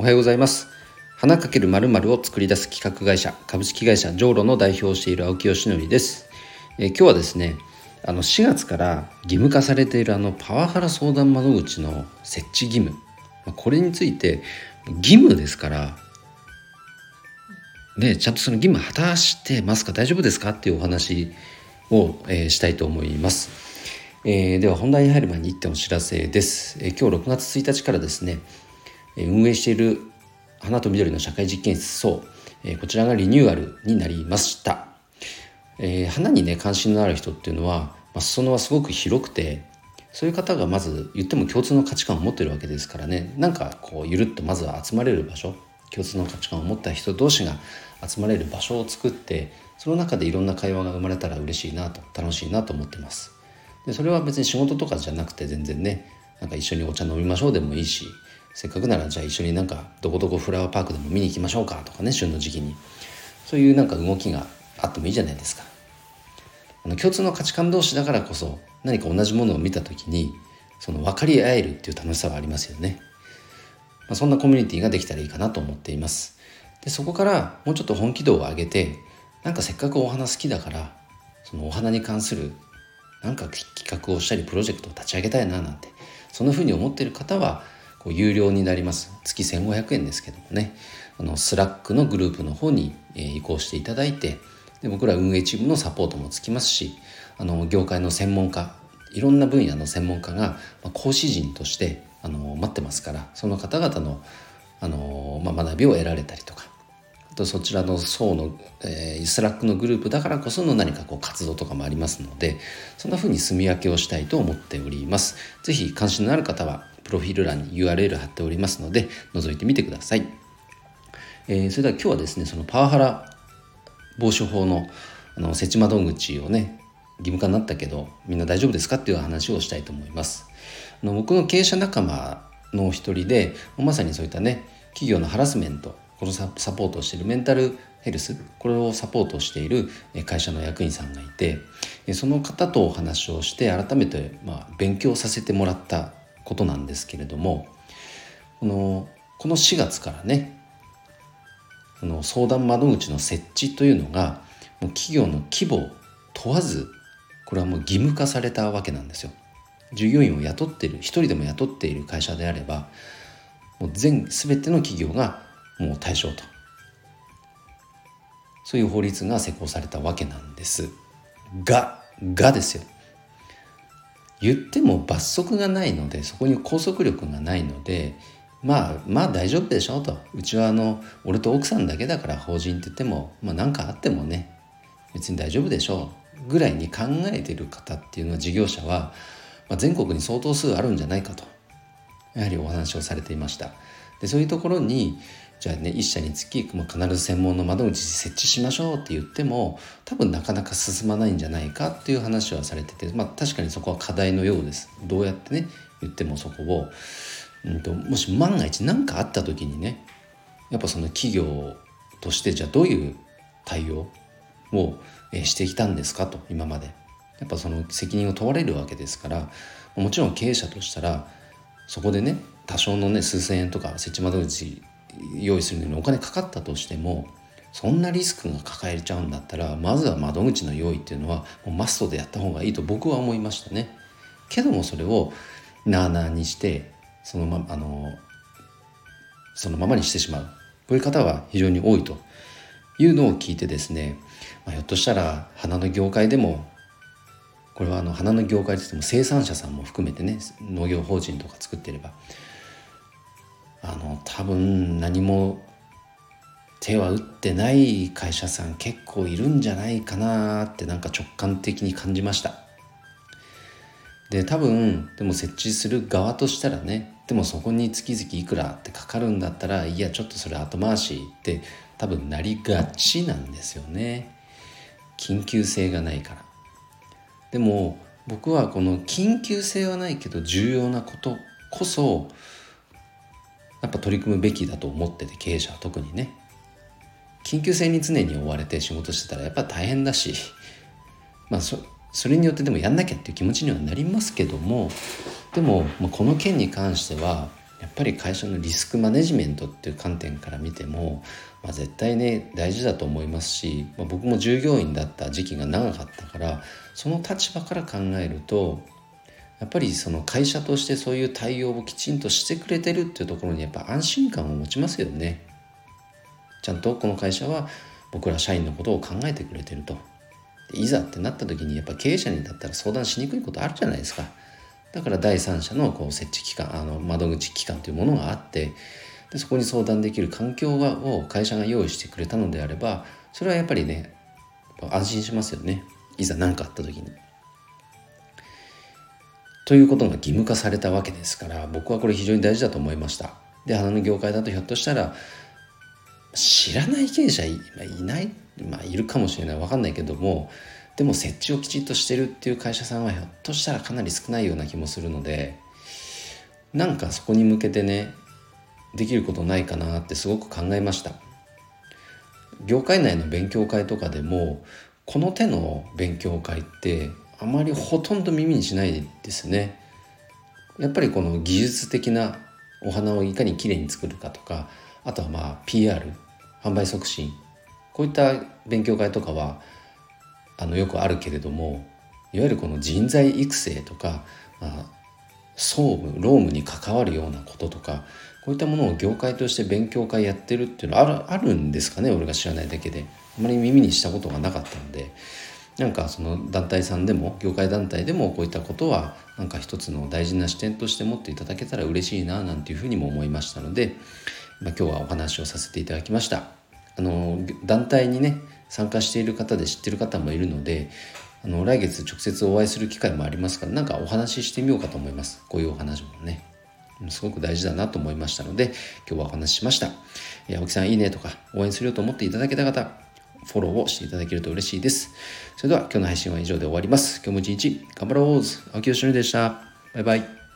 おはようございます花かけるまるを作り出す企画会社株式会社ジョーロの代表をしている青木よしのりです、え、今日はですねあの4月から義務化されているあのパワハラ相談窓口の設置義務これについて義務ですからね、ちゃんとその義務果たしてますか大丈夫ですかっていうお話を、えー、したいと思います。えー、では本題に入る前に1点お知らせです。えー、今日6月1日からですね、運営している花と緑の社会実験室そう、え、こちらがリニューアルになりました。えー、花にね関心のある人っていうのは、まあ、裾野はすごく広くてそういう方がまず言っても共通の価値観を持ってるわけですからねなんかこうゆるっとまずは集まれる場所共通の価値観を持った人同士が集まれる場所を作ってその中でいろんな会話が生まれたら嬉しいなと楽しいなと思ってますでそれは別に仕事とかじゃなくて全然ねなんか一緒にお茶飲みましょうでもいいしせっかくならじゃあ一緒になんかどこどこフラワーパークでも見に行きましょうかとかね旬の時期に。そういうなんか動きがあってもいいじゃないですか。あの共通の価値観同士だからこそ何か同じものを見た時にその分かり合えるっていう楽しさはありますよね、まあ、そんなコミュニティができたらいいかなと思っています。でそこからもうちょっと本気度を上げてなんかせっかくお花好きだからそのお花に関するなんか企画をしたりプロジェクトを立ち上げたいななんてそんなふうに思っている方はこう有料になります月1500円ですけどもねあのスラックのグループの方に、移行していただいてで僕ら運営チームのサポートもつきますしあの業界の専門家いろんな分野の専門家が、講師陣としてあの待ってますからその方々のあの、まあ、学びを得られたりとかあとそちらの層の、えー、スラックのグループだからこその何かこう活動とかもありますのでそんな風に住み分けをしたいと思っております。是非関心のある方はプロフィール欄に URL 貼っておりますので覗いてみてください。えー、それでは今日はですねそのパワハラ防止法のあの設置窓口をね義務化になったけどみんな大丈夫ですかっていう話をしたいと思います。あの僕の経営者仲間の一人でまさにそういったね企業のハラスメントこのサポートをしているメンタルヘルスこれをサポートしている会社の役員さんがいてその方とお話をして改めてま勉強させてもらったことなんですけれどもこのこの4月からねこの相談窓口の設置というのがもう企業の規模を問わずこれはもう義務化されたわけなんですよ。従業員を雇っている一人でも雇っている会社であればもう全全ての企業がもう対象と。そういう法律が施行されたわけなんです。ががですよ。言っても罰則がないのでそこに拘束力がないのでまあまあ大丈夫でしょうと。うちはあの俺と奥さんだけだから法人って言ってもまあ何かあってもね別に大丈夫でしょう。ぐらいに考えてる方っていうのは事業者は、まあ、全国に相当数あるんじゃないかとやはりお話をされていました。でそういうところにじゃあね一社につき、まあ、必ず専門の窓口設置しましょうって言っても多分なかなか進まないんじゃないかっていう話はされてて、まあ、確かにそこは課題のようです。どうやってね言ってもそこを、うんと、もし万が一何かあった時にねやっぱその企業としてじゃあどういう対応をしてきたんですかと今まで。やっぱその責任を問われるわけですからもちろん経営者としたらそこでね多少のね数千円とか設置窓口用意するのにお金かかったとしてもそんなリスクが抱えちゃうんだったらまずは窓口の用意っていうのはもうマストでやった方がいいと僕は思いましたね。けどもそれをなあなあにしてそのまあのそのままにしてしまうこういう方は非常に多いというのを聞いてですね、まあ、ひょっとしたら花の業界でもこれはあの花の業界といっても生産者さんも含めてね農業法人とか作ってればあの多分何も手は打ってない会社さん結構いるんじゃないかなってなんか直感的に感じました。で多分でも設置する側としたらねでもそこに月々いくらってかかるんだったらいやちょっとそれ後回しって多分なりがちなんですよね。緊急性がないから。でも僕はこの緊急性はないけど重要なことこそやっぱ取り組むべきだと思ってて経営者は特にね。緊急性に常に追われて仕事してたらやっぱ大変だし。まあそそれによってでもやんなきゃっていう気持ちにはなりますけども。でも、まあ、この件に関してはやっぱり会社のリスクマネジメントっていう観点から見ても、まあ、絶対ね大事だと思いますし、まあ、僕も従業員だった時期が長かったからその立場から考えるとやっぱりその会社としてそういう対応をきちんとしてくれてるっていうところにやっぱ安心感を持ちますよね。ちゃんとこの会社は僕ら社員のことを考えてくれてると。いざってなった時にやっぱ経営者にだったら相談しにくいことあるじゃないですか。だから第三者のこう設置機関あの窓口機関というものがあってでそこに相談できる環境を会社が用意してくれたのであればそれはやっぱりね安心しますよねいざ何かあった時に。ということが義務化されたわけですから僕はこれ非常に大事だと思いました。で花の業界だとひょっとしたら知らない経営者い,、いない、まあ、いるかもしれない分かんないけどもでも設置をきちっとしてるっていう会社さんはひょっとしたらかなり少ないような気もするのでなんかそこに向けてねできることないかなってすごく考えました業界内の勉強会とかでもこの手の勉強会ってあまりほとんど耳にしないですね。やっぱりこの技術的なお花をいかにきれいに作るかとかあとはまあ PR 販売促進。こういった勉強会とかはあのよくあるけれどもいわゆるこの人材育成とか、まあ、総務労務に関わるようなこととかこういったものを業界として勉強会やってるっていうのはあるあるんですかね俺が知らないだけで。あまり耳にしたことがなかったので。なんかその団体さんでも業界団体でもこういったことはなんか一つの大事な視点として持っていただけたら嬉しいななんていうふうにも思いましたので、まあ、今日はお話をさせていただきました。あの団体にね参加している方で知ってる方もいるのであの来月直接お会いする機会もありますからなんかお話ししてみようかと思います。こういうお話もね。すごく大事だなと思いましたので今日はお話ししました。青木さんいいねとか応援するよと思っていただけた方フォローをしていただけると嬉しいです。それでは今日の配信は以上で終わります。今日も一日頑張ろう。青木よしのりでした。バイバイ。